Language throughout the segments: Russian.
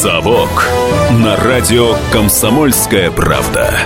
«Совок» на радио «Комсомольская правда».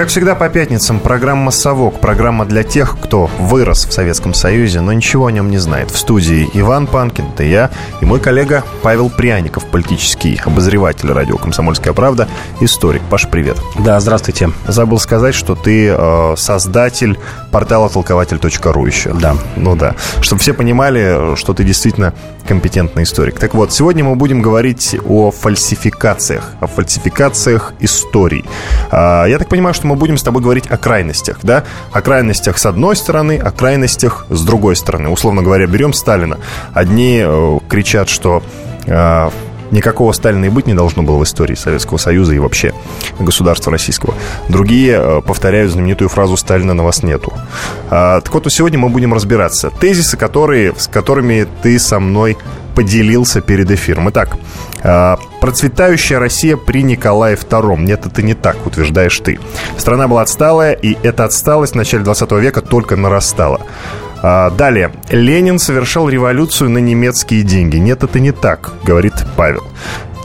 Как всегда по пятницам программа «Совок». Программа для тех, кто вырос в Советском Союзе, но ничего о нем не знает. В студии Иван Панкин, это я и мой коллега Павел Пряников, политический обозреватель радио «Комсомольская правда», историк. Паш, привет. Да, здравствуйте. Забыл сказать, что ты э, создатель портала толкователь.ру еще. Да. Ну да. Чтобы все понимали, что ты действительно компетентный историк. Так вот, сегодня мы будем говорить о фальсификациях, о фальсификациях историй. А, я так понимаю, что мы будем с тобой говорить о крайностях, да? О крайностях с одной стороны, о крайностях с другой стороны. Условно говоря, берем Сталина. Одни э, кричат, что э, Никакого Сталина и быть не должно было в истории Советского Союза и вообще государства российского. Другие э, повторяют знаменитую фразу «Сталина на вас нету». А, так вот, сегодня мы будем разбираться. Тезисы, которые, с которыми ты со мной поделился перед эфиром. Итак, а, процветающая Россия при Николае II. Нет, это не так, утверждаешь ты. Страна была отсталая, и эта отсталость в начале 20 века только нарастала. А, далее. Ленин совершал революцию на немецкие деньги. Нет, это не так, говорит Павел.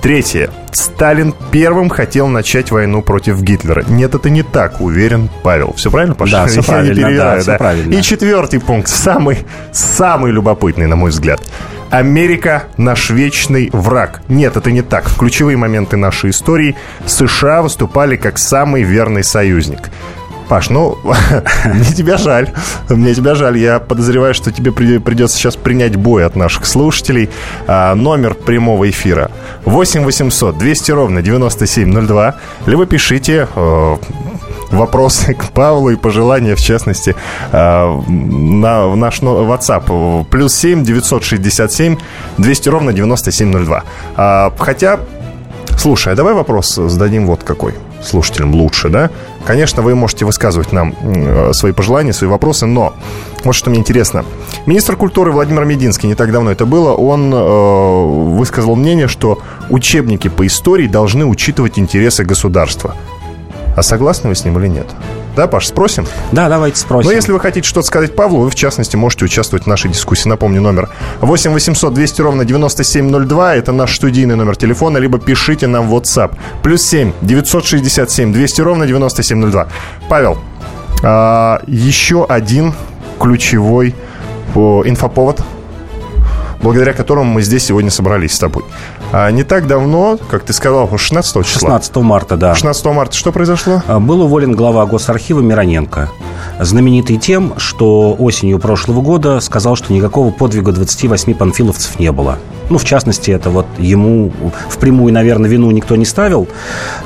Третье. Сталин первым хотел начать войну против Гитлера. Нет, это не так, уверен Павел. Все правильно, Паша? Да, все Я правильно, не да, все правильно. И четвертый пункт, самый, самый любопытный, на мой взгляд. Америка – наш вечный враг. Нет, это не так. В ключевые моменты нашей истории США выступали как самый верный союзник. Паш, ну, мне тебя жаль. Мне тебя жаль. Я подозреваю, что тебе придется сейчас принять бой от наших слушателей. А, номер прямого эфира 8 800 200 ровно 9702. Либо пишите э, вопросы к Павлу и пожелания, в частности, э, на в наш WhatsApp. Плюс 7 967 200 ровно 9702. А, хотя, слушай, а давай вопрос зададим вот какой слушателям лучше, да? Конечно, вы можете высказывать нам э, свои пожелания, свои вопросы, но вот что мне интересно. Министр культуры Владимир Мединский, не так давно это было, он э, высказал мнение, что учебники по истории должны учитывать интересы государства. А согласны вы с ним или нет? Да, Паш, спросим? Да, давайте спросим. Но если вы хотите что-то сказать Павлу, вы, в частности, можете участвовать в нашей дискуссии. Напомню, номер 8 800 200 ровно 9702. Это наш студийный номер телефона. Либо пишите нам в WhatsApp. Плюс 7 967 200 ровно 9702. Павел, а, еще один ключевой инфоповод благодаря которому мы здесь сегодня собрались с тобой. А не так давно, как ты сказал, 16 числа. 16 марта, да. 16 марта что произошло? А, был уволен глава Госархива Мироненко. Знаменитый тем, что осенью прошлого года сказал, что никакого подвига 28 панфиловцев не было. Ну, в частности, это вот ему впрямую, наверное, вину никто не ставил,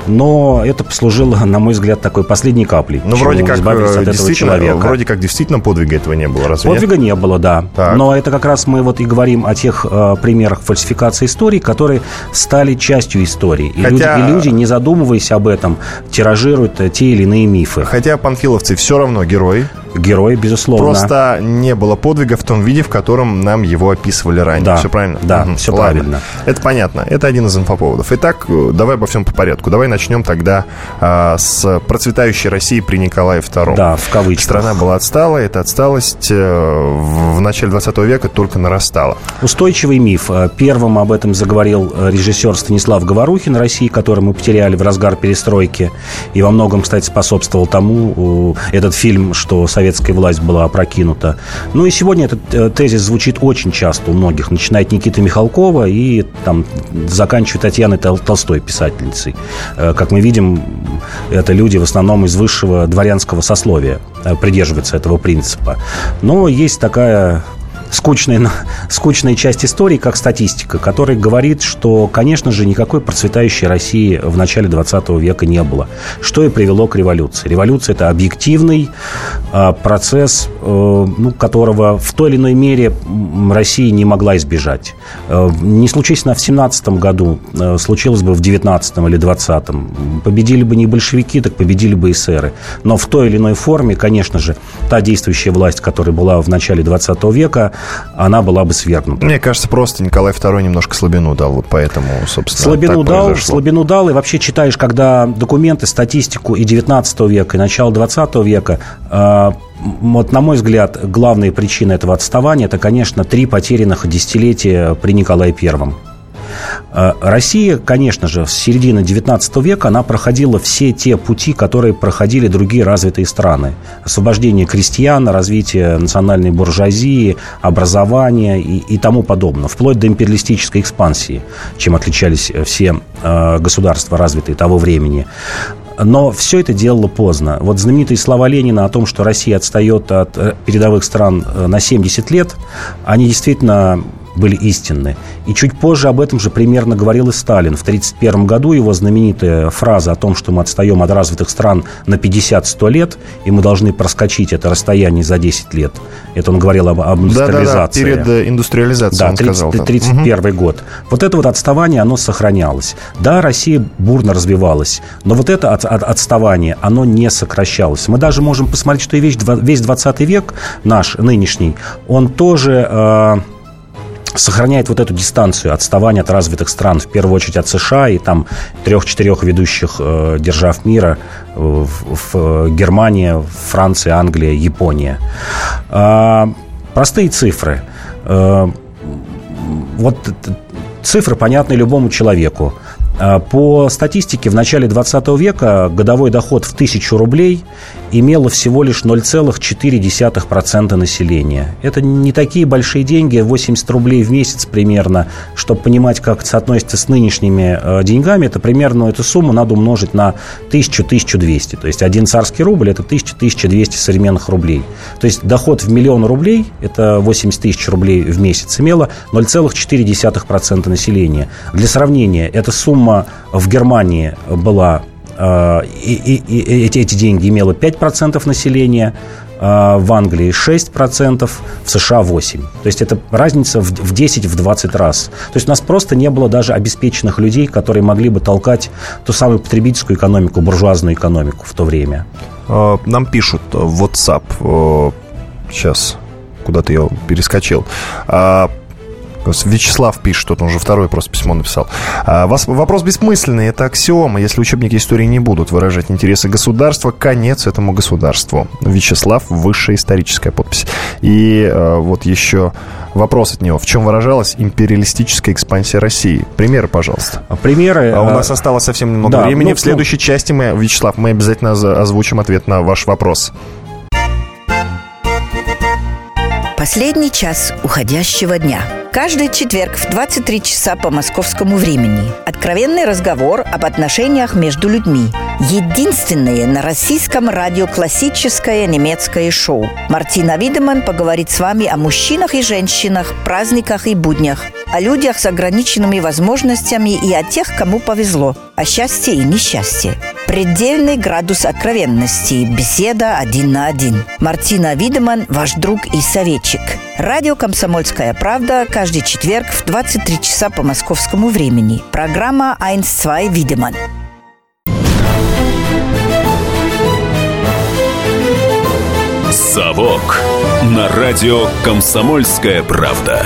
но это послужило, на мой взгляд, такой последней каплей. Ну, вроде как, от э, этого человека. Вроде как действительно подвига этого не было, разве Подвига нет? не было, да. Так. Но это как раз мы вот и говорим о тех э, примерах фальсификации истории, которые стали частью истории. И, Хотя- люди, и люди, не задумываясь об этом, тиражируют те или иные мифы. Хотя панфиловцы все равно герои. Герои, безусловно. Просто не было подвига в том виде, в котором нам его описывали ранее. Да. Все правильно? Да, всё Ладно. правильно. Это понятно. Это один из инфоповодов. Итак, давай обо всем по порядку. Давай начнем тогда а, с процветающей России при Николае II. Да, в кавычках. Страна была отсталая. Эта отсталость э, в начале 20 века только нарастала. Устойчивый миф. Э, Первым об этом заговорил э, режиссер Станислав Говорухин России, который мы потеряли в разгар перестройки. И во многом, кстати, способствовал тому этот фильм, что советская власть была опрокинута. Ну и сегодня этот э, тезис звучит очень часто у многих. Начиная от Никиты Михалкова и там, заканчивая Татьяной Тол- Толстой, писательницей. Э, Как мы видим, это люди в основном из высшего дворянского сословия э, придерживаются этого принципа. Но есть такая скучная, скучная часть истории, как статистика, которая говорит, что, конечно же, никакой процветающей России в начале 20 века не было. Что и привело к революции. Революция – это объективный а, процесс, э, ну, которого в той или иной мере Россия не могла избежать. Э, Не случись она в 17 году, э, случилось бы в 19 или 20 Победили бы не большевики, так победили бы эсеры. Но в той или иной форме, конечно же, та действующая власть, которая была в начале 20 века, она была бы свергнута. Мне кажется, просто Николай II немножко слабину дал, вот поэтому, собственно, Слабину дал, произошло. слабину дал, и вообще читаешь, когда документы, статистику и 19 века, и начала 20 века, э, вот, на мой взгляд, главная причина этого отставания – это, конечно, три потерянных десятилетия при Николае Первом. Э, Россия, конечно же, с середины XIX века она проходила все те пути, которые проходили другие развитые страны. Освобождение крестьян, развитие национальной буржуазии, образование и, и тому подобное, вплоть до империалистической экспансии, чем отличались все э, государства развитые того времени. Но все это делало поздно. Вот знаменитые слова Ленина о том, что Россия отстает от э, передовых стран на 70 лет, они действительно были истинны. И чуть позже об этом же примерно говорил и Сталин. В 1931 году его знаменитая фраза о том, что мы отстаем от развитых стран на 50-100 лет, и мы должны проскочить это расстояние за 10 лет. Это он говорил об, об индустриализации. Да, да, да, перед индустриализацией да, он 30, сказал. 31 угу. год. Вот это вот отставание, оно сохранялось. Да, Россия бурно развивалась, но вот это от, от, отставание, оно не сокращалось. Мы даже можем посмотреть, что и весь, весь 20 век наш, нынешний, он тоже... Э, сохраняет вот эту дистанцию отставания от развитых стран, в первую очередь от США и там трех-четырех ведущих э, держав мира э, в, в Германия, Франция, Англия, Япония. Э, простые цифры. Э, вот цифры понятны любому человеку. Э, по статистике, в начале 20 века годовой доход в тысячу рублей имело всего лишь 0,4% населения. Это не такие большие деньги, 80 рублей в месяц примерно. Чтобы понимать, как это соотносится с нынешними э, деньгами, это примерно эту сумму надо умножить на 1000-1200. То есть один царский рубль – это 1000-1200 современных рублей. То есть доход в миллион рублей, это 80 тысяч рублей в месяц, имело 0,4% населения. Для сравнения, эта сумма в Германии была и, и, и эти, эти деньги имело 5% населения, э, в Англии 6%, в США 8%. То есть это разница в 10-20 раз. То есть у нас просто не было даже обеспеченных людей, которые могли бы толкать ту самую потребительскую экономику, буржуазную экономику в то время. Э, нам пишут в WhatsApp, сейчас куда-то я перескочил, Вячеслав пишет, он уже второе просто письмо написал. А, вас, вопрос бессмысленный, это аксиома. Если учебники истории не будут выражать интересы государства, конец этому государству. Вячеслав, высшая историческая подпись. И а, вот еще вопрос от него. В чем выражалась империалистическая экспансия России? Примеры, пожалуйста. А примеры... А у нас осталось совсем немного да, времени. Ну, в следующей ну... части мы, Вячеслав, мы обязательно озвучим ответ на ваш вопрос. Последний час уходящего дня. Каждый четверг в 23 часа по московскому времени. Откровенный разговор об отношениях между людьми. Единственное на российском радио классическое немецкое шоу. Мартина Видеман поговорит с вами о мужчинах и женщинах, праздниках и буднях, о людях с ограниченными возможностями и о тех, кому повезло, о счастье и несчастье. Предельный градус откровенности. Беседа один на один. Мартина Видеман, ваш друг и советчик. Радио «Комсомольская правда» каждый четверг в 23 часа по московскому времени. Программа «Айнс-2 Видеман». «Совок» на радио «Комсомольская правда».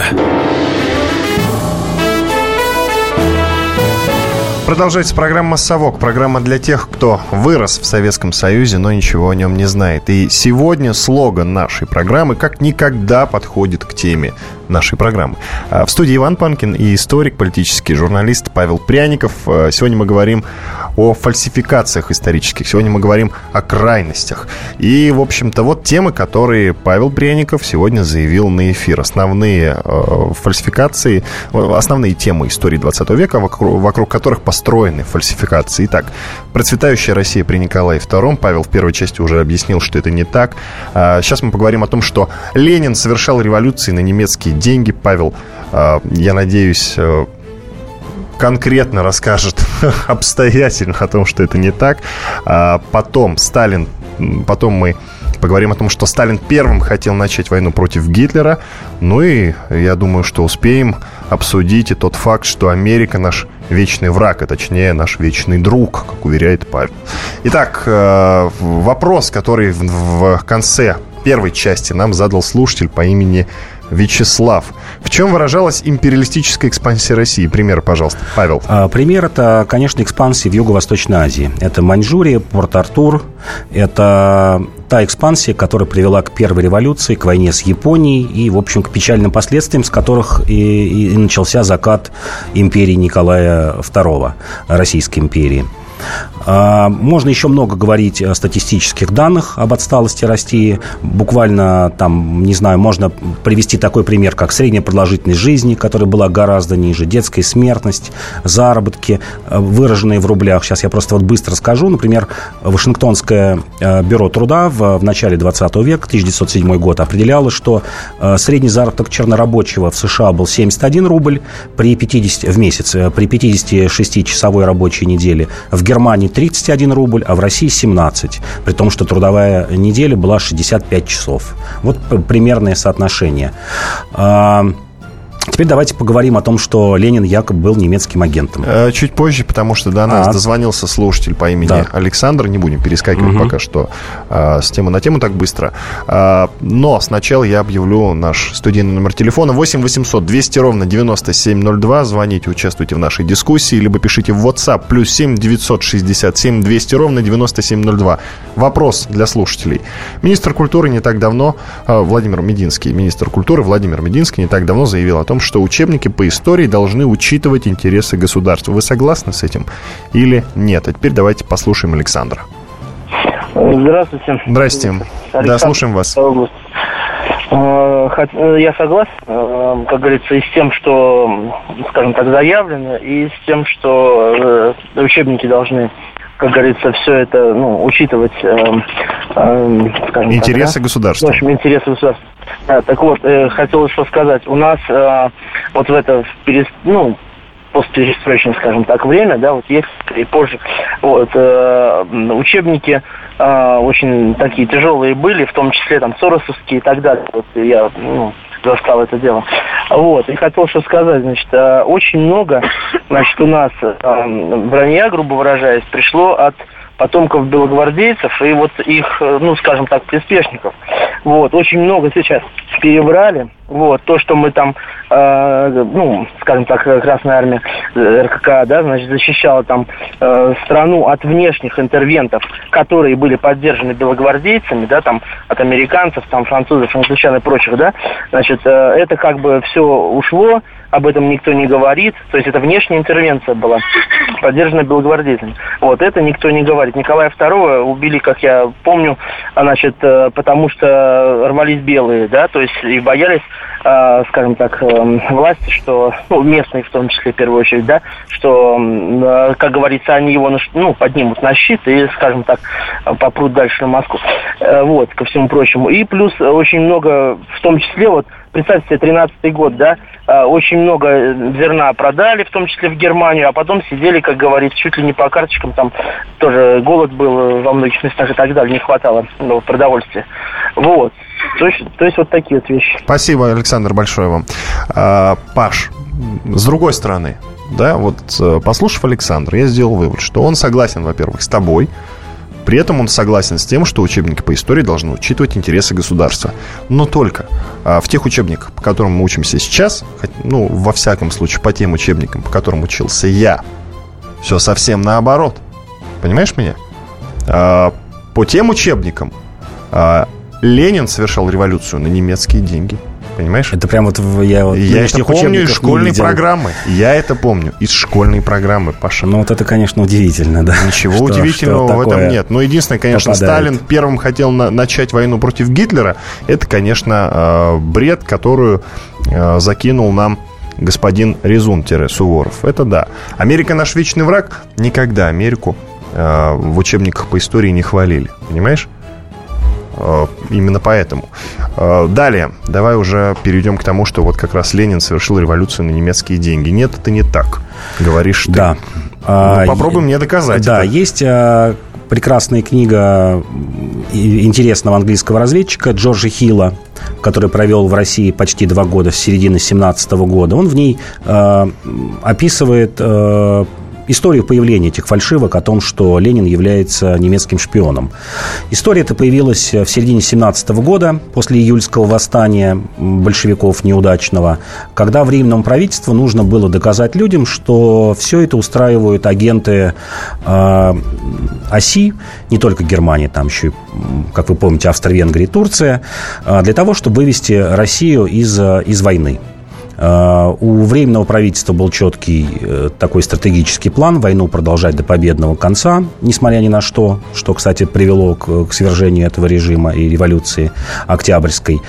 Продолжается программа «Совок». Программа для тех, кто вырос в Советском Союзе, но ничего о нем не знает. И сегодня слоган нашей программы как никогда подходит к теме нашей программы. А, в студии Иван Панкин и историк, политический журналист Павел Пряников. А, сегодня мы говорим о фальсификациях исторических. Сегодня мы говорим о крайностях. И, в общем-то, вот темы, которые Павел Пряников сегодня заявил на эфир. Основные э, фальсификации, основные темы истории 20 века, вокруг, вокруг которых построены фальсификации. Итак, процветающая Россия при Николае II. Павел в первой части уже объяснил, что это не так. А, сейчас мы поговорим о том, что Ленин совершал революции на немецкие деньги. Павел, э, я надеюсь, э, конкретно расскажет обстоятельно о том, что это не так. А потом Сталин, потом мы поговорим о том, что Сталин первым хотел начать войну против Гитлера. Ну и я думаю, что успеем обсудить и тот факт, что Америка наш вечный враг, а точнее наш вечный друг, как уверяет Павел. Итак, э, вопрос, который в конце первой части нам задал слушатель по имени Вячеслав. В чем выражалась империалистическая экспансия России? Пример, пожалуйста, Павел. А, пример – это, конечно, экспансия в Юго-Восточной Азии. Это Маньчжурия, Порт-Артур, это та экспансия, которая привела к первой революции, к войне с Японией и, в общем, к печальным последствиям, с которых и, и начался закат империи Николая II, Российской империи. А, можно еще много говорить о статистических данных об отсталости России. Буквально там, не знаю, можно привести такой пример, как средняя продолжительность жизни, которая была гораздо ниже, детская смертность, заработки, э, выраженные в рублях. Сейчас я просто вот быстро скажу. Например, Вашингтонское э, бюро труда в, в начале 20 века, 1907 год, определяло, что э, средний заработок чернорабочего в США был 71 рубль при 50, в месяц, при 56-часовой рабочей неделе. В Германии 31 рубль, а в России 17, при том, что трудовая неделя была 65 часов. Вот примерное соотношение. А, Теперь давайте поговорим о том, что Ленин якобы был немецким агентом. Э, чуть позже, потому что до нас а, дозвонился слушатель по имени да. Александр. Не будем перескакивать угу. пока что а, с темы на тему так быстро. А, но сначала я объявлю наш студийный номер телефона 8 800 200 ровно 9702. Звоните, участвуйте в нашей дискуссии, либо пишите в WhatsApp плюс 7 967 200 ровно 9702. Вопрос для слушателей. Министр культуры не так давно, Владимир Мединский, министр культуры Владимир Мединский не так давно заявил о том, том, что учебники по истории должны учитывать интересы государства. Вы согласны с этим или нет? А теперь давайте послушаем Александра. Здравствуйте. Здрасте. Александр, да, слушаем вас. Э, э, я согласен, э, как говорится, и с тем, что, скажем так, заявлено, и с тем, что учебники должны как говорится, все это ну, учитывать, э, э, скажем интересы так, да? государства. В общем, интересы государства. Да, так вот, э, хотелось что сказать. У нас э, вот в это перес, ну, постперестроечное, скажем так, время, да, вот есть и позже, вот, э, учебники э, очень такие тяжелые были, в том числе там Соросовские и так далее. Вот я, ну, застал это дело. Вот, и хотел что сказать, значит, э, очень много, значит, у нас э, вранья, грубо выражаясь, пришло от потомков белогвардейцев и вот их, э, ну, скажем так, приспешников. Вот, очень много сейчас перебрали. Вот, то, что мы там, э, ну, скажем так, Красная Армия, РКК, да, значит, защищала там э, страну от внешних интервентов, которые были поддержаны белогвардейцами, да, там, от американцев, там, французов, англичан и прочих, да, значит, э, это как бы все ушло, об этом никто не говорит. То есть это внешняя интервенция была, поддержана белогвардейцами. Вот, это никто не говорит. Николая II убили, как я помню, значит, э, потому что рвались белые, да, то есть и боялись, э, скажем так, э, власти, что, ну, местные в том числе, в первую очередь, да, что, как говорится, они его, ну, поднимут на щит и, скажем так, попрут дальше на Москву. Вот, ко всему прочему. И плюс очень много, в том числе, вот, представьте себе, 13 год, да, а, очень много зерна продали, в том числе в Германию, а потом сидели, как говорится, чуть ли не по карточкам, там тоже голод был во многих местах и так далее, не хватало ну, продовольствия. Вот. То есть, то есть вот такие вот вещи. Спасибо, Александр, большое вам. А, Паш, с другой стороны, да, вот э, послушав Александра, я сделал вывод, что он согласен, во-первых, с тобой, при этом он согласен с тем, что учебники по истории должны учитывать интересы государства. Но только а, в тех учебниках, по которым мы учимся сейчас, ну, во всяком случае, по тем учебникам, по которым учился я, все совсем наоборот. Понимаешь меня? А, по тем учебникам а, Ленин совершал революцию на немецкие деньги – Понимаешь? Это прям вот я вот Я это помню из школьной программы. Я это помню из школьной программы, Паша. Ну вот это, конечно, удивительно, да. Ничего что, удивительного что в этом нет. Но единственное, конечно, попадает. Сталин первым хотел на- начать войну против Гитлера. Это, конечно, э, бред, которую э, закинул нам господин Резун-Суворов. Это да. Америка наш вечный враг. Никогда Америку э, в учебниках по истории не хвалили. Понимаешь? Э, именно поэтому. Э, далее, давай уже перейдем к тому, что вот как раз Ленин совершил революцию на немецкие деньги. Нет, это не так, говоришь ты. Да. Ну, а, попробуй мне доказать. Да, это. есть э, прекрасная книга интересного английского разведчика Джорджа Хилла, который провел в России почти два года, с середины 17 года. Он в ней э, описывает э, историю появления этих фальшивок о том, что Ленин является немецким шпионом. История эта появилась в середине 17 года, после июльского восстания большевиков неудачного, когда временному правительству нужно было доказать людям, что все это устраивают агенты э, оси, не только Германии, там еще, как вы помните, Австро-Венгрия и Турция, э, для того, чтобы вывести Россию из, из войны. Э, у Временного правительства был четкий э, такой стратегический план войну продолжать до победного конца, несмотря ни на что, что, кстати, привело к, к свержению этого режима и революции Октябрьской.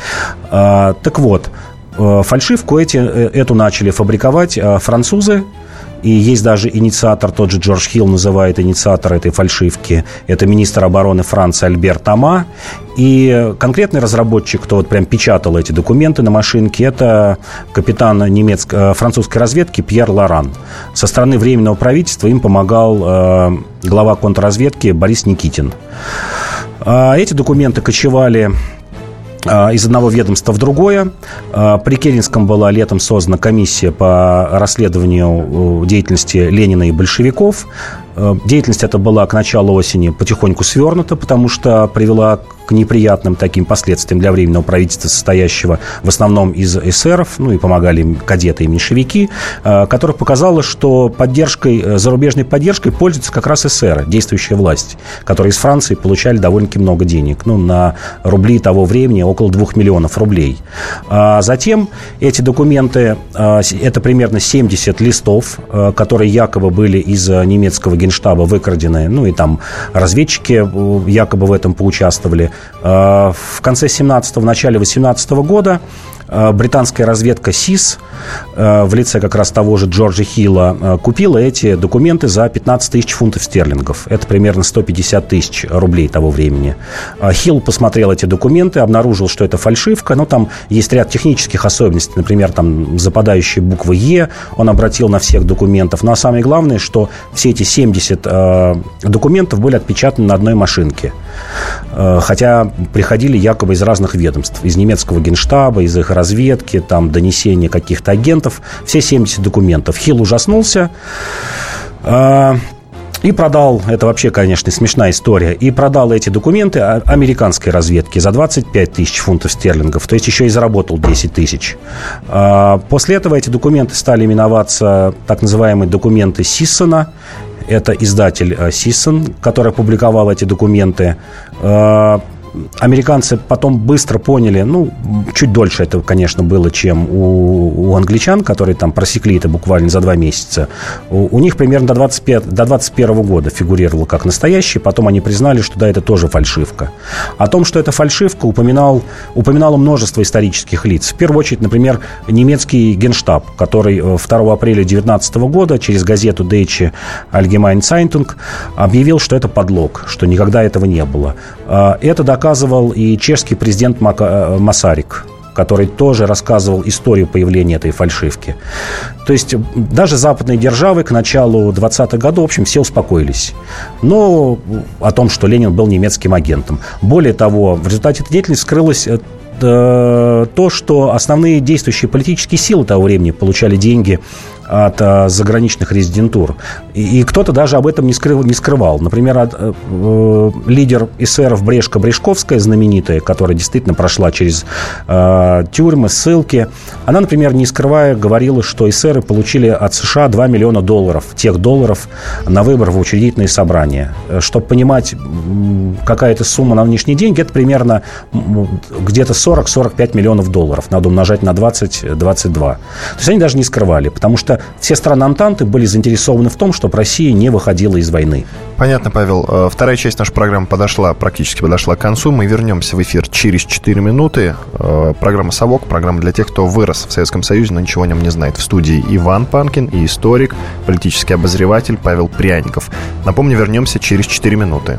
Э, так вот, фальшивку эти, эту начали фабриковать французы, и есть даже инициатор, тот же Джордж Хилл называет инициатор этой фальшивки. Это министр обороны Франции Альберт Тома. И конкретный разработчик, кто вот прям печатал эти документы на машинке, это капитан немецкой, э, французской разведки Пьер Лоран. Со стороны Временного правительства им помогал э, глава контрразведки Борис Никитин. Э, эти документы кочевали а, из одного ведомства в другое. А, при Керенском была летом создана комиссия по расследованию деятельности Ленина и большевиков. А, деятельность эта была к началу осени потихоньку свернута, потому что привела к неприятным таким последствиям для Временного правительства, состоящего в основном из эсеров, ну и помогали им кадеты и меньшевики, э, которых показало, что поддержкой, э, зарубежной поддержкой пользуются как раз эсеры, действующая власть, которые из Франции получали довольно-таки много денег, ну, на рубли того времени около 2 миллионов рублей. А затем эти документы, э, это примерно 70 листов, которые якобы были из немецкого генштаба выкрадены, ну и там разведчики якобы в этом поучаствовали. Э, в конце 17-го, в начале 18 года Э, британская разведка СИС э, в лице как раз того же Джорджа Хилла э, купила эти документы за 15 тысяч фунтов стерлингов. Это примерно 150 тысяч рублей того времени. Хилл посмотрел эти документы, обнаружил, что это фальшивка, но там есть ряд технических особенностей, например, там западающие буквы «Е», он обратил на всех документов. Ну а самое главное, что все эти 70 документов были отпечатаны на одной машинке. Хотя приходили якобы из разных ведомств, из немецкого генштаба, из их разведки, там, донесения каких-то агентов, все 70 документов. Хилл ужаснулся, а, и продал, это вообще, конечно, смешная история, и продал эти документы американской разведке за 25 тысяч фунтов стерлингов, то есть еще и заработал 10 тысяч. А, после этого эти документы стали именоваться так называемые документы Сиссона, это издатель э, Сиссон, который опубликовал эти документы. Американцы потом быстро поняли, ну, чуть дольше это, конечно, было, чем у, у англичан, которые там просекли это буквально за два месяца. У, у них примерно до, 25, до 21 года фигурировало как настоящий, потом они признали, что да, это тоже фальшивка. О том, что это фальшивка, упоминал, упоминало множество исторических лиц. В первую очередь, например, немецкий генштаб, который 2 э, апреля 19 года через газету Deutsche Allgemeine Zeitung объявил, что это подлог, что никогда этого не было. А, это доказывает рассказывал и чешский президент э, Масарик который тоже рассказывал историю появления этой фальшивки. То есть даже западные державы к началу 20-х годов, в общем, все успокоились. Но о том, что Ленин был немецким агентом. Более того, в результате этой деятельности скрылось э, то, что основные действующие политические силы того времени получали деньги от заграничных резидентур. И, и кто-то даже об этом не, скрыл, не скрывал. Например, от, э, э лидер эсеров Брешка Брешковская, знаменитая, которая действительно прошла через э, тюрьмы, ссылки, она, например, не скрывая, говорила, что эсеры получили от США 2 миллиона долларов, тех долларов на выбор в учредительные собрания. Э, Чтобы понимать, какая это сумма на нынешние деньги, это примерно где-то 40-45 миллионов долларов. Надо умножать на 20-22. То есть они даже не скрывали, потому что все страны Антанты были заинтересованы в том, чтобы Россия не выходила из войны. Понятно, Павел. Э, вторая часть нашей программы подошла, практически подошла к концу. Мы вернемся в эфир через 4 минуты. Э, программа «Совок», программа для тех, кто вырос в Советском Союзе, но ничего о нем не знает. В студии Иван Панкин и историк, политический обозреватель Павел Пряников. Напомню, вернемся через 4 минуты.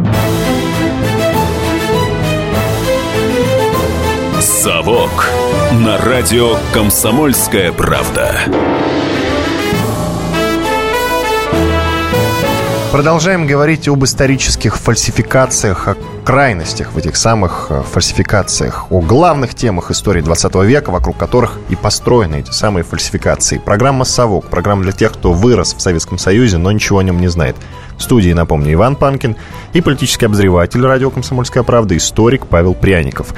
«Совок» на радио «Комсомольская правда». Продолжаем говорить об исторических фальсификациях, о крайностях в этих самых э, фальсификациях, о главных темах истории 20 века, вокруг которых и построены эти самые фальсификации. Программа «Совок», программа для тех, кто вырос в Советском Союзе, но ничего о нем не знает. В студии, напомню, Иван Панкин и политический обозреватель радио «Комсомольская правда», историк Павел Пряников.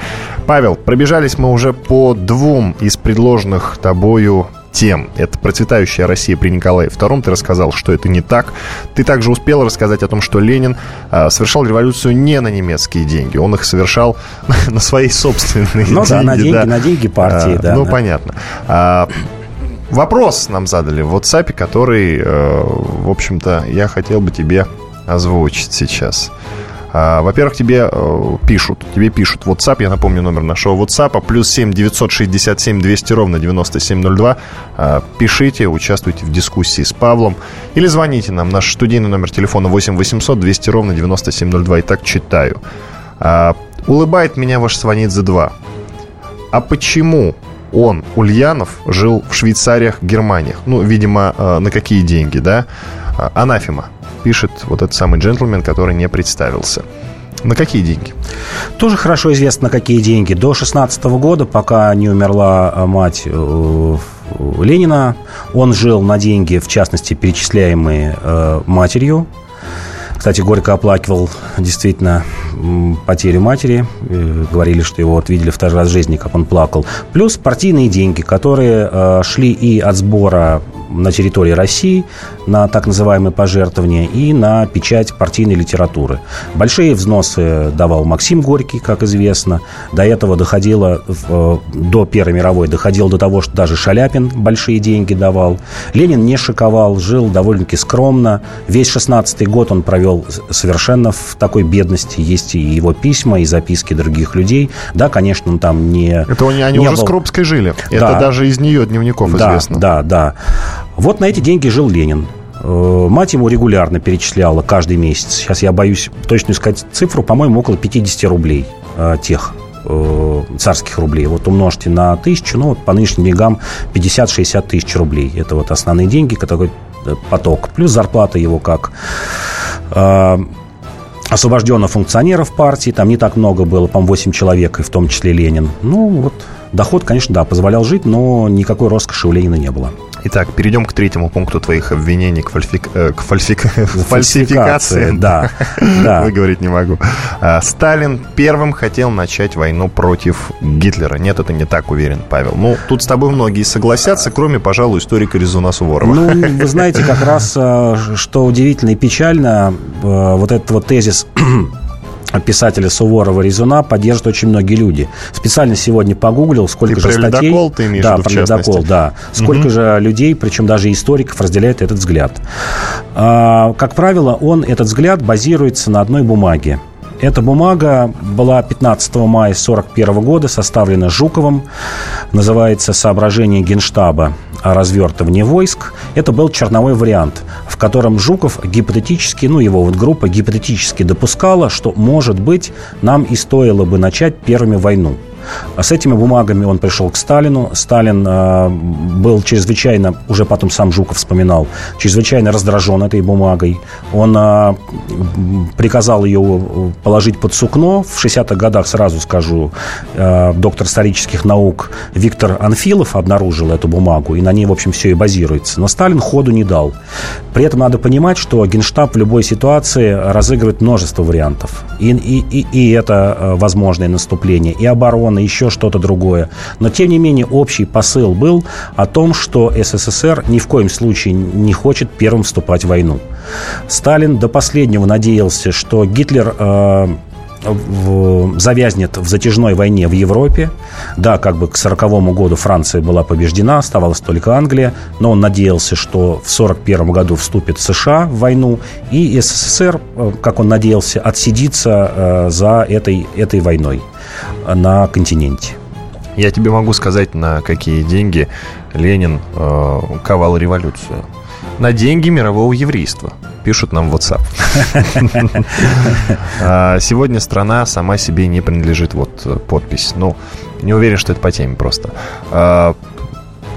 Павел, пробежались мы уже по двум из предложенных тобою тем. Это процветающая Россия при Николае II. Ты рассказал, что это не так. Ты также успел рассказать о том, что Ленин э, совершал революцию не на немецкие деньги. Он их совершал на свои собственные ну, деньги. да, на деньги, да. на деньги партии, а, да. Ну, да. понятно. А, вопрос нам задали в WhatsApp, который, э, в общем-то, я хотел бы тебе озвучить сейчас. А, во-первых, тебе э, пишут, тебе пишут WhatsApp, я напомню номер нашего WhatsApp, плюс 7 967 200 ровно 9702. А, пишите, участвуйте в дискуссии с Павлом или звоните нам. Наш студийный номер телефона 8 800 200 ровно 9702. Итак, читаю. А, улыбает меня ваш звонит 2. А почему он, Ульянов, жил в Швейцариях, Германиях? Ну, видимо, э, на какие деньги, да? Анафима пишет вот этот самый джентльмен, который не представился. На какие деньги? Тоже хорошо известно, на какие деньги. До 16 года, пока не умерла мать э, Ленина, он жил на деньги, в частности, перечисляемые э, матерью. Кстати, горько оплакивал действительно потерю матери. Э, говорили, что его вот видели второй раз в жизни, как он плакал. Плюс партийные деньги, которые шли и от сбора на территории России на так называемые пожертвования и на печать партийной литературы. Большие взносы давал Максим Горький, как известно. До этого доходило, э, до Первой мировой, доходило до того, что даже Шаляпин большие деньги давал. Ленин не шиковал, жил довольно-таки скромно. Весь 16 год он провел совершенно в такой бедности. Есть и его письма, и записки других людей. Да, конечно, он там не... Это они, они не уже был... с Крупской жили. Да. Это даже из нее дневников да, известно. Да, да. Вот на эти деньги жил Ленин. Мать ему регулярно перечисляла каждый месяц. Сейчас я боюсь точно сказать цифру, по-моему, около 50 рублей тех царских рублей. Вот умножьте на тысячу, ну, вот по нынешним деньгам 50-60 тысяч рублей. Это вот основные деньги, такой поток. Плюс зарплата его как освобожденных функционеров партии. Там не так много было, по-моему, 8 человек, и в том числе Ленин. Ну, вот доход, конечно, да, позволял жить, но никакой роскоши у Ленина не было. Итак, перейдем к третьему пункту твоих обвинений к, фальфик... э, к фальсификации. Да, да. Выговорить не могу. А, Сталин первым хотел начать войну против Гитлера. Нет, это не так, уверен Павел. Ну, тут с тобой многие согласятся, кроме, пожалуй, историка Резуна Суворова. Ну, вы знаете, как раз, что удивительно и печально, вот этот вот тезис писателя Суворова Резуна поддерживают очень многие люди. Специально сегодня погуглил, сколько ты же про статей... ледокол ты имеешь да, в виду, про ледокол, да. Сколько Мгм. же людей, причем даже историков, разделяет этот взгляд. А, как правило, он, этот взгляд базируется на одной бумаге. Эта бумага была 15 мая 1941 года, составлена Жуковым, называется «Соображение Генштаба о развертывании войск». Это был черновой вариант, в котором Жуков гипотетически, ну, его вот группа гипотетически допускала, что, может быть, нам и стоило бы начать первыми войну. А С этими бумагами он пришел к Сталину. Сталин э, был чрезвычайно, уже потом сам Жуков вспоминал, чрезвычайно раздражен этой бумагой. Он э, приказал ее положить под сукно. В 60-х годах, сразу скажу, э, доктор исторических наук Виктор Анфилов обнаружил эту бумагу, и на ней, в общем, все и базируется. Но Сталин ходу не дал. При этом надо понимать, что Генштаб в любой ситуации разыгрывает множество вариантов. И, и, и, и это э, возможное наступление, и оборона, еще что-то другое. Но, тем не менее, общий посыл был о том, что СССР ни в коем случае не хочет первым вступать в войну. Сталин до последнего надеялся, что Гитлер э, завязнет в затяжной войне в Европе. Да, как бы к 1940 году Франция была побеждена, оставалась только Англия, но он надеялся, что в 1941 году вступит США в войну, и СССР, э, как он надеялся, отсидится э, за этой, этой войной на континенте. Я тебе могу сказать, на какие деньги Ленин э, ковал революцию. На деньги мирового еврейства. Пишут нам в WhatsApp. А, Сегодня страна сама себе не принадлежит. Вот э, подпись. Ну, Не уверен, что это по теме просто. А,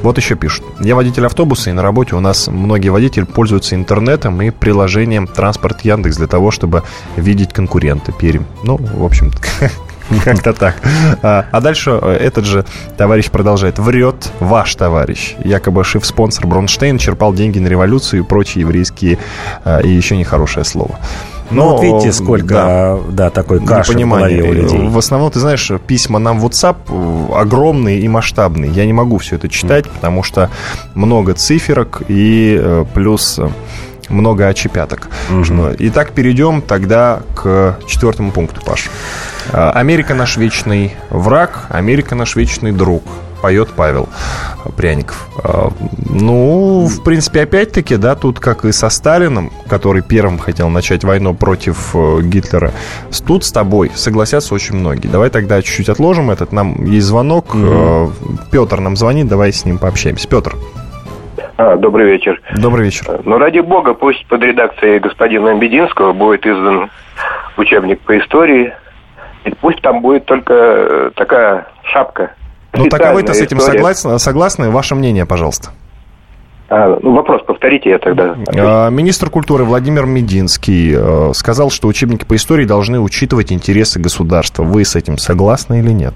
вот еще пишут. Я водитель автобуса, и на работе у нас многие водители пользуются интернетом и приложением «Транспорт Яндекс» для того, чтобы видеть конкурента Пермь. Ну, в общем, Как-то так. А, а дальше э, этот же товарищ продолжает. Врет ваш товарищ. Якобы шеф-спонсор Бронштейн черпал деньги на революцию и прочие еврейские а, и еще нехорошее слово. Ну, Но, вот видите, сколько, да, да такой каши в голове у людей. В основном, ты знаешь, письма нам в WhatsApp э, огромные и масштабные. Я не могу все это читать, потому что много циферок и э, плюс много очепяток. Угу. Итак, перейдем тогда к четвертому пункту, Паш. А, Америка наш вечный враг, Америка наш вечный друг поет Павел Пряников. А, ну, в принципе, опять-таки, да, тут как и со Сталином, который первым хотел начать войну против э, Гитлера, тут с тобой согласятся очень многие. Давай тогда чуть-чуть отложим этот. Нам есть звонок. Mm-hmm. Петр нам звонит, давай с ним пообщаемся. Петр. А, добрый вечер. Добрый вечер. Ну, ради бога, пусть под редакцией господина Бединского будет издан учебник по истории. И пусть там будет только э, такая шапка. Ну, так вы-то с этим согласны? Согласны? Ваше мнение, пожалуйста. А, ну, вопрос повторите, я тогда... А, министр культуры Владимир Мединский э, сказал, что учебники по истории должны учитывать интересы государства. Вы с этим согласны или нет?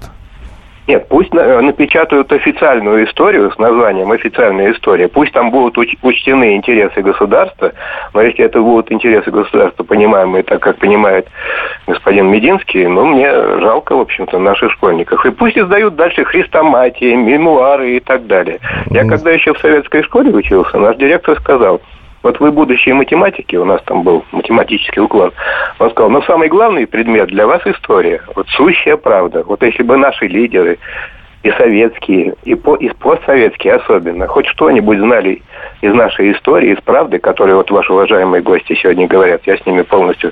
Нет, пусть напечатают официальную историю с названием «Официальная история». Пусть там будут учтены интересы государства, но если это будут интересы государства, понимаемые так, как понимает господин Мединский, ну, мне жалко, в общем-то, наших школьников. И пусть издают дальше хрестоматии, мемуары и так далее. Я когда еще в советской школе учился, наш директор сказал – вот вы будущие математики, у нас там был математический уклад, он сказал, но самый главный предмет для вас история, вот сущая правда. Вот если бы наши лидеры, и советские, и, по, и постсоветские особенно, хоть что-нибудь знали из нашей истории, из правды, которые вот ваши уважаемые гости сегодня говорят, я с ними полностью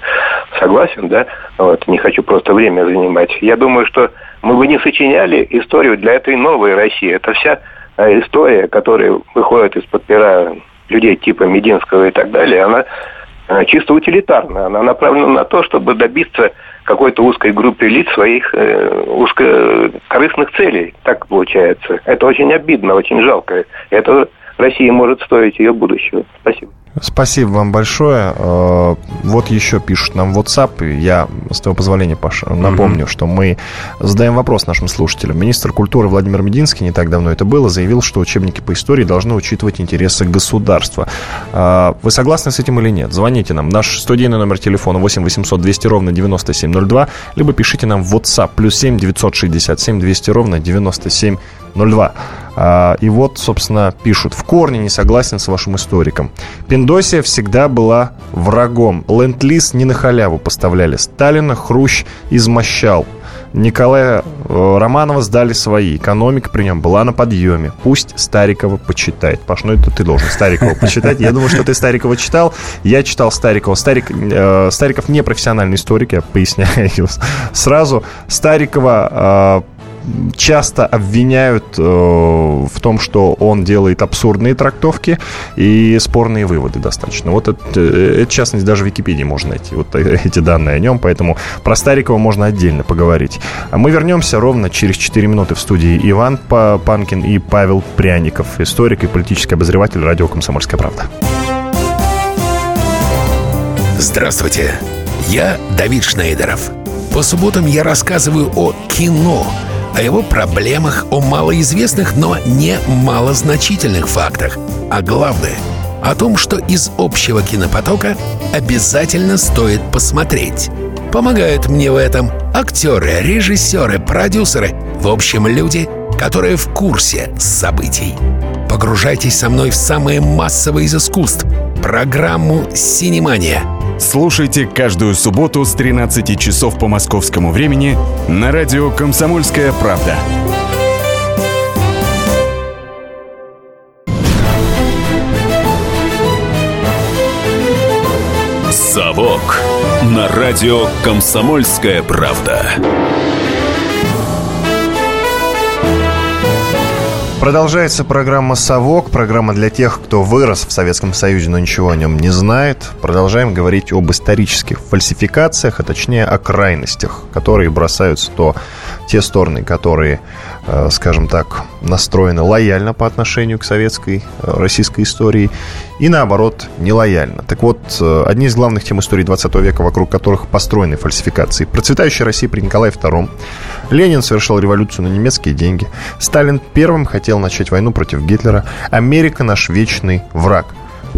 согласен, да, вот, не хочу просто время занимать. Я думаю, что мы бы не сочиняли историю для этой новой России. Это вся э, история, которая выходит из-под пера людей типа Мединского и так далее, она э, чисто утилитарная. Она направлена на то, чтобы добиться какой-то узкой группы лиц своих э, узкокорыстных целей. Так получается. Это очень обидно, очень жалко. Это России может стоить ее будущего. Спасибо. Спасибо вам большое. Э, вот еще пишут нам в WhatsApp. Я, с твоего позволения, Паша, напомню, mm-hmm. что мы задаем вопрос нашим слушателям. Министр культуры Владимир Мединский, не так давно это было, заявил, что учебники по истории должны учитывать интересы государства. Э, вы согласны с этим или нет? Звоните нам. Наш студийный номер телефона 8 800 200 ровно 9702, либо пишите нам в WhatsApp плюс 7 967 200 ровно 9702. А, и вот, собственно, пишут. В корне не согласен с вашим историком. Пиндосия всегда была врагом. Ленд-лиз не на халяву поставляли. Сталина Хрущ измощал. Николая э, Романова сдали свои. Экономика при нем была на подъеме. Пусть Старикова почитает. Паш, ну это ты должен Старикова почитать. Я думаю, что ты Старикова читал. Я читал Старикова. Старик, э, Стариков не профессиональный историк, я поясняю сразу. Старикова э, часто обвиняют э, в том, что он делает абсурдные трактовки и спорные выводы достаточно. Вот это, э, это частность, даже в Википедии можно найти, вот эти данные о нем, поэтому про Старикова можно отдельно поговорить. А мы вернемся ровно через 4 минуты в студии Иван Панкин и Павел Пряников, историк и политический обозреватель радио «Комсомольская правда». Здравствуйте, я Давид Шнейдеров. По субботам я рассказываю о кино – о его проблемах, о малоизвестных, но не малозначительных фактах. А главное — о том, что из общего кинопотока обязательно стоит посмотреть. Помогают мне в этом актеры, режиссеры, продюсеры, в общем, люди, которые в курсе событий. Погружайтесь со мной в самое массовое из искусств — программу «Синемания» — Слушайте каждую субботу с 13 часов по московскому времени на радио «Комсомольская правда». «Совок» на радио «Комсомольская правда». Продолжается программа «Совок», программа для тех, кто вырос в Советском Союзе, но ничего о нем не знает. Продолжаем говорить об исторических фальсификациях, а точнее о крайностях, которые бросаются то те стороны, которые, э, скажем так, настроены лояльно по отношению к советской, э, российской истории, и наоборот, нелояльно. Так вот, э, одни из главных тем истории 20 века, вокруг которых построены фальсификации. Процветающая Россия при Николае II. Ленин совершил революцию на немецкие деньги. Сталин первым хотел начать войну против Гитлера. Америка наш вечный враг.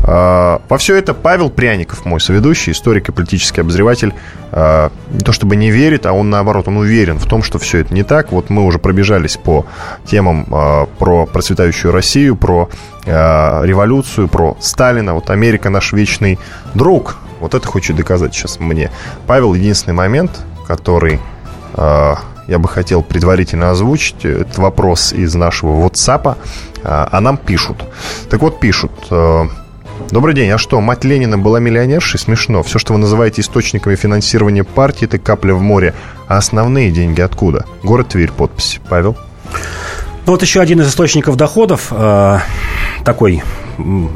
А, во все это Павел Пряников, мой соведущий, историк и политический обозреватель, а, не то чтобы не верит, а он наоборот, он уверен в том, что все это не так. Вот мы уже пробежались по темам а, про процветающую Россию, про революцию, про Сталина. Вот Америка наш вечный друг. Вот это хочет доказать сейчас мне. Павел, единственный момент, который я бы хотел предварительно озвучить. этот вопрос из нашего WhatsApp. А нам пишут. Так вот, пишут. Э, Добрый день. А что, мать Ленина была миллионершей? Смешно. Все, что вы называете источниками финансирования партии, это капля в море. А основные деньги откуда? Город Тверь, подпись. Павел? Ну, вот еще один из источников доходов, э, такой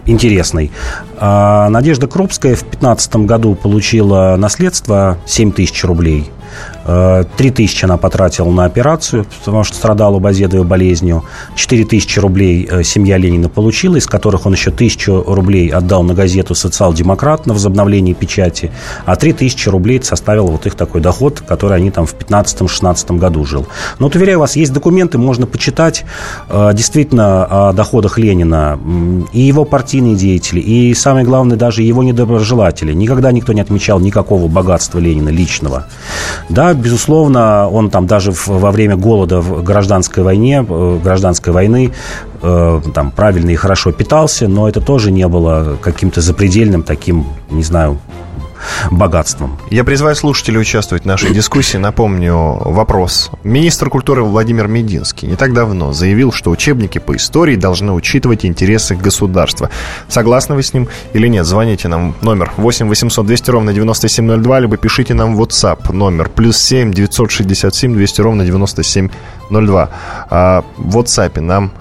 интересный. Э, Надежда Крупская в 2015 году получила наследство 7 тысяч рублей. Э, три тысячи она потратила на операцию, потому что страдала базедовой болезнью. Четыре тысячи рублей э, семья Ленина получила, из которых он еще тысячу рублей отдал на газету «Социал-демократ» на возобновление печати, а три тысячи рублей составил вот их такой доход, который они там в 15-16 году жил. Но вот, уверяю вас, есть документы, можно почитать э, действительно о доходах Ленина и его партийные деятели, и самое главное, даже его недоброжелатели. Никогда никто не отмечал никакого богатства Ленина личного. Да, безусловно, он там даже во время голода в гражданской войне, э, гражданской войны, э, там правильно и хорошо питался, но это тоже не было каким-то запредельным таким, не знаю, богатством. Я призываю слушателей участвовать в нашей дискуссии. Напомню вопрос. Министр культуры Владимир Мединский не так давно заявил, что учебники по истории должны учитывать интересы государства. Согласны вы с ним или нет? Звоните нам номер 8 800 200 ровно 9702, либо пишите нам в WhatsApp номер плюс 7 967 200 ровно 9702. А в WhatsApp нам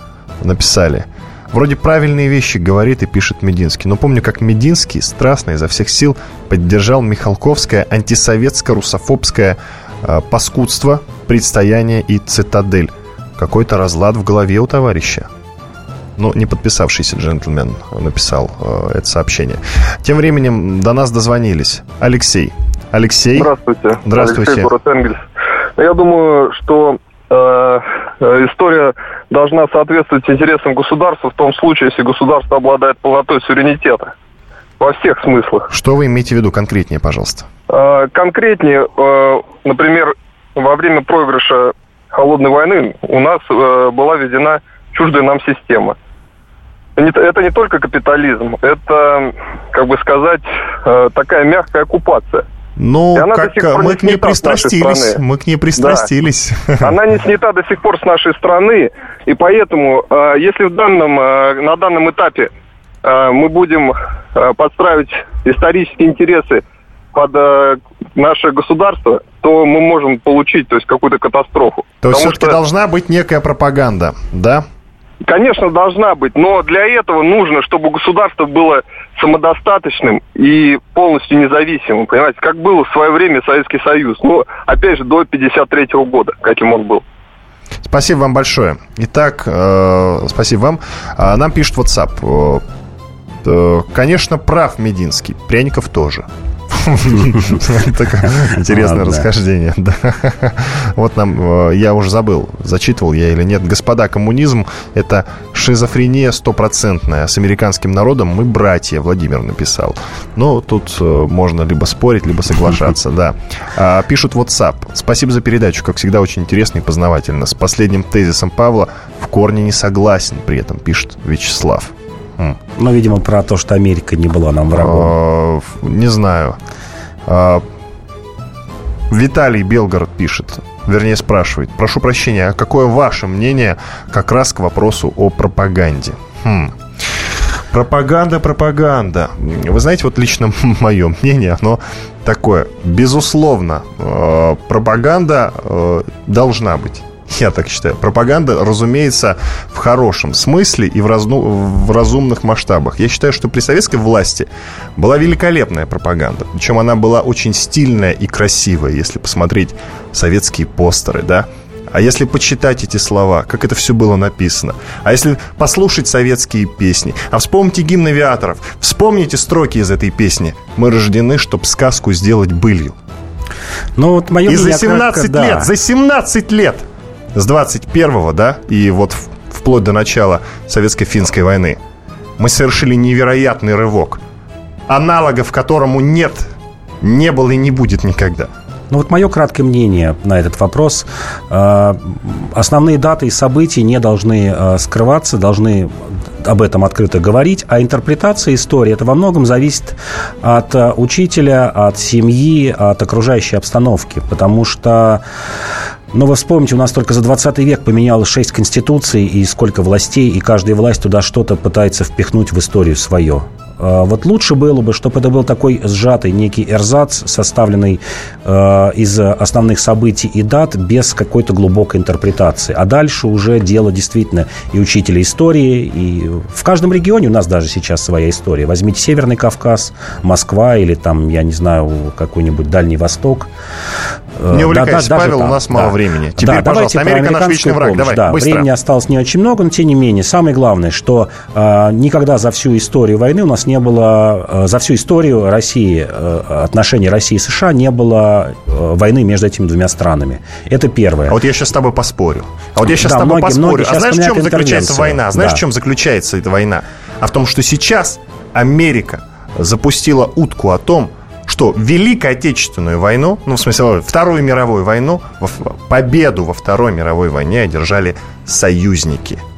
написали – Вроде правильные вещи говорит и пишет Мединский. Но помню, как Мединский страстно изо всех сил поддержал Михалковское антисоветско-русофобское э, паскудство, предстояние и цитадель. Какой-то разлад в голове у товарища. Ну, не подписавшийся джентльмен написал э, это сообщение. Тем временем до нас дозвонились. Алексей. Алексей. Здравствуйте. Здравствуйте. Алексей, город Энгельс. Я думаю, что э, э история должна соответствовать интересам государства в том случае, если государство обладает полнотой суверенитета. Во всех смыслах. Что вы имеете в виду конкретнее, пожалуйста? А, конкретнее, например, во время проигрыша холодной войны у нас была введена чуждая нам система. Это не только капитализм, это, как бы сказать, такая мягкая оккупация. Ну, как мы к ней пристрастились. Мы к ней пристрастились. Да. Она не снята до сих пор с нашей страны. И поэтому, э, если в данном, э, на данном этапе э, мы будем подстраивать исторические интересы под наше государство, то мы можем получить то есть, какую-то катастрофу. То есть все-таки что... должна быть некая пропаганда, да? Конечно, должна быть, но для этого нужно, чтобы государство было самодостаточным и полностью независимым, понимаете, как был в свое время Советский Союз. Ну, опять же, до 53 года, каким он был. Спасибо вам большое. Итак, э, спасибо вам. А, нам пишет WhatsApp. Э, конечно, прав Мединский. Пряников тоже. Такое интересное расхождение. Вот нам, э, я уже забыл, зачитывал я или нет. Господа, коммунизм — это шизофрения стопроцентная. С американским народом мы братья, Владимир написал. Но тут э, можно либо спорить, либо соглашаться, да. А, пишут WhatsApp. Спасибо за передачу, как всегда, очень интересно и познавательно. С последним тезисом Павла в корне не согласен при этом, пишет Вячеслав. Ну, видимо, про то, что Америка не была нам врагом. А, не знаю. А, Виталий Белгород пишет, вернее спрашивает, прошу прощения, а какое ваше мнение как раз к вопросу о пропаганде? Хм. Пропаганда, пропаганда. Вы знаете, вот лично мое мнение, оно такое. Безусловно, э, пропаганда должна быть. Я так считаю. Пропаганда, разумеется, в хорошем смысле и в, разну, в разумных масштабах. Я считаю, что при советской власти была великолепная пропаганда. Причем она была очень стильная и красивая, если посмотреть советские постеры, да. А если почитать эти слова, как это все было написано? А если послушать советские песни? А вспомните гимн авиаторов. Вспомните строки из этой песни. Мы рождены, чтобы сказку сделать былью. Ну, вот мое и за 17 кратко, лет, да. за 17 лет, с 21-го, да, и вот вплоть до начала Советско-финской войны, мы совершили невероятный рывок, аналогов которому нет, не было и не будет никогда. Ну вот мое краткое мнение на этот вопрос. Э, основные даты и события не должны э, скрываться, должны об этом открыто говорить, а интерпретация истории это во многом зависит от э, учителя, от семьи, от окружающей обстановки, потому что но вы вспомните, у нас только за 20 век поменялось 6 конституций и сколько властей, и каждая власть туда что-то пытается впихнуть в историю свое. А, вот лучше было бы, чтобы это был такой сжатый некий эрзац, составленный э, из основных событий и дат, без какой-то глубокой интерпретации. А дальше уже дело действительно и учителя истории, и в каждом регионе у нас даже сейчас своя история. Возьмите Северный Кавказ, Москва или там, я не знаю, какой-нибудь Дальний Восток. Э, не увлекайся, да, да, Павел, у нас мало да. времени. Теперь, да, пожалуйста, Америка наш вечный враг. Помощь. Давай, да, быстро. Времени осталось не очень много, но тем не менее, самое главное, что э, никогда за всю историю войны у нас не было, э, за всю историю России, э, отношений России и США не было э, войны между этими двумя странами. Это первое. А вот я сейчас с тобой поспорю. А вот я сейчас да, с тобой многие, поспорю. Многие а знаешь, в чем заключается война? Знаешь, да. в чем заключается эта война? А в том, что сейчас Америка запустила утку о том, что Великую Отечественную войну, ну, в смысле, Вторую мировую войну, победу во Второй мировой войне одержали союзники –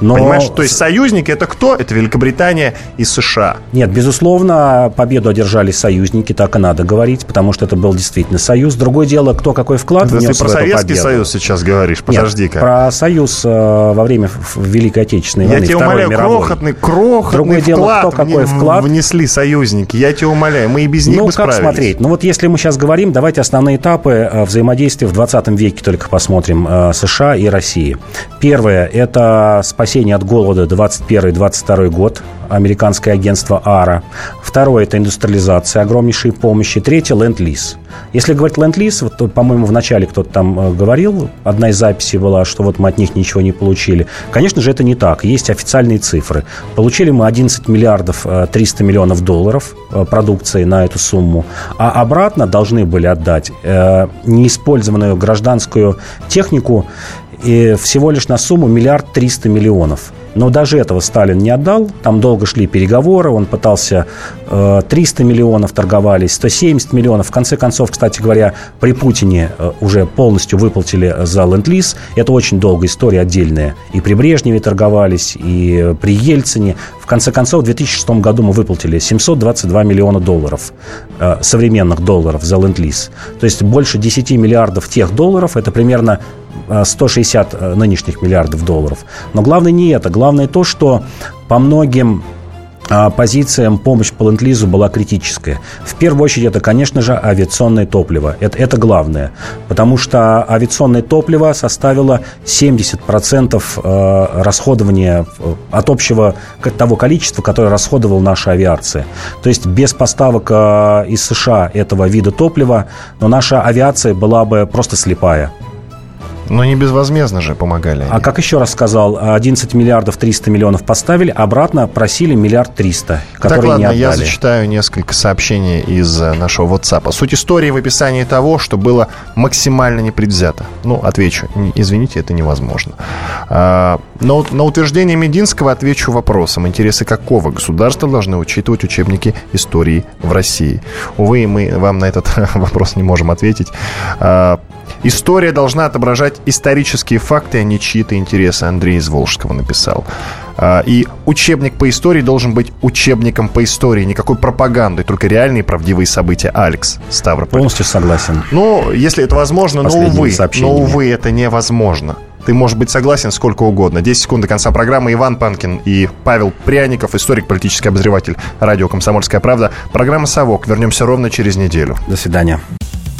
но... Понимаешь, то есть союзники это кто? Это Великобритания и США. Нет, безусловно, победу одержали союзники, так и надо говорить, потому что это был действительно союз. Другое дело, кто какой вклад да внес ты про Советский победу. Союз сейчас говоришь, подожди-ка. про союз э, во время Великой Отечественной войны, Я тебя умоляю, мировой. крохотный, крохотный Другое вклад дело, кто какой вклад внесли союзники. Я тебя умоляю, мы и без них ну, бы как смотреть? Ну вот если мы сейчас говорим, давайте основные этапы э, взаимодействия в 20 веке только посмотрим э, США и России. Первое – это спасение от голода 21-22 год, американское агентство АРА. Второе – это индустриализация, огромнейшие помощи. Третье – ленд-лиз. Если говорить ленд-лиз, вот, по-моему, в начале кто-то там э, говорил, одна из записей была, что вот мы от них ничего не получили. Конечно же, это не так. Есть официальные цифры. Получили мы 11 миллиардов 300 э, миллионов долларов э, продукции на эту сумму, а обратно должны были отдать неиспользованную гражданскую технику и всего лишь на сумму миллиард триста миллионов. Но даже этого Сталин не отдал. Там долго шли переговоры. Он пытался 300 э, миллионов торговались, 170 миллионов. В конце концов, кстати говоря, при Путине э, уже полностью выплатили за ленд-лиз. Это очень долгая история отдельная. И при Брежневе торговались, и при Ельцине. В конце концов, в 2006 году мы выплатили 722 миллиона долларов, э, современных долларов за ленд-лиз. То есть больше 10 миллиардов тех долларов, это примерно 160 э, нынешних миллиардов долларов. Но главное не это. Главное то, что по многим а, позициям помощь по ленд была критическая. В первую очередь это, конечно же, авиационное топливо. Это, это главное. Потому что авиационное топливо составило 70% э, расходования э, от общего того количества, которое расходовала наша авиация. То есть без поставок из США этого вида топлива, но наша авиация была бы просто слепая. Но не безвозмездно же помогали. А они. А как еще раз сказал, 11 миллиардов 300 миллионов поставили, обратно просили миллиард 300, которые так, ладно, не отдали. я зачитаю несколько сообщений из э, нашего WhatsApp. Суть истории в описании того, что было максимально непредвзято. Ну, отвечу. Извините, это невозможно. А, но на утверждение Мединского отвечу вопросом. Интересы какого государства должны учитывать учебники истории в России? Увы, мы вам на этот вопрос не можем ответить. История должна отображать исторические факты, а не чьи-то интересы. Андрей из Волжского написал. А, и учебник по истории должен быть учебником по истории, никакой пропаганды, только реальные правдивые события. Алекс Ставрополь. Полностью согласен. Ну, если это возможно, но увы, но увы, это невозможно. Ты можешь быть согласен сколько угодно. 10 секунд до конца программы. Иван Панкин и Павел Пряников, историк, политический обозреватель радио «Комсомольская правда». Программа «Совок». Вернемся ровно через неделю. До свидания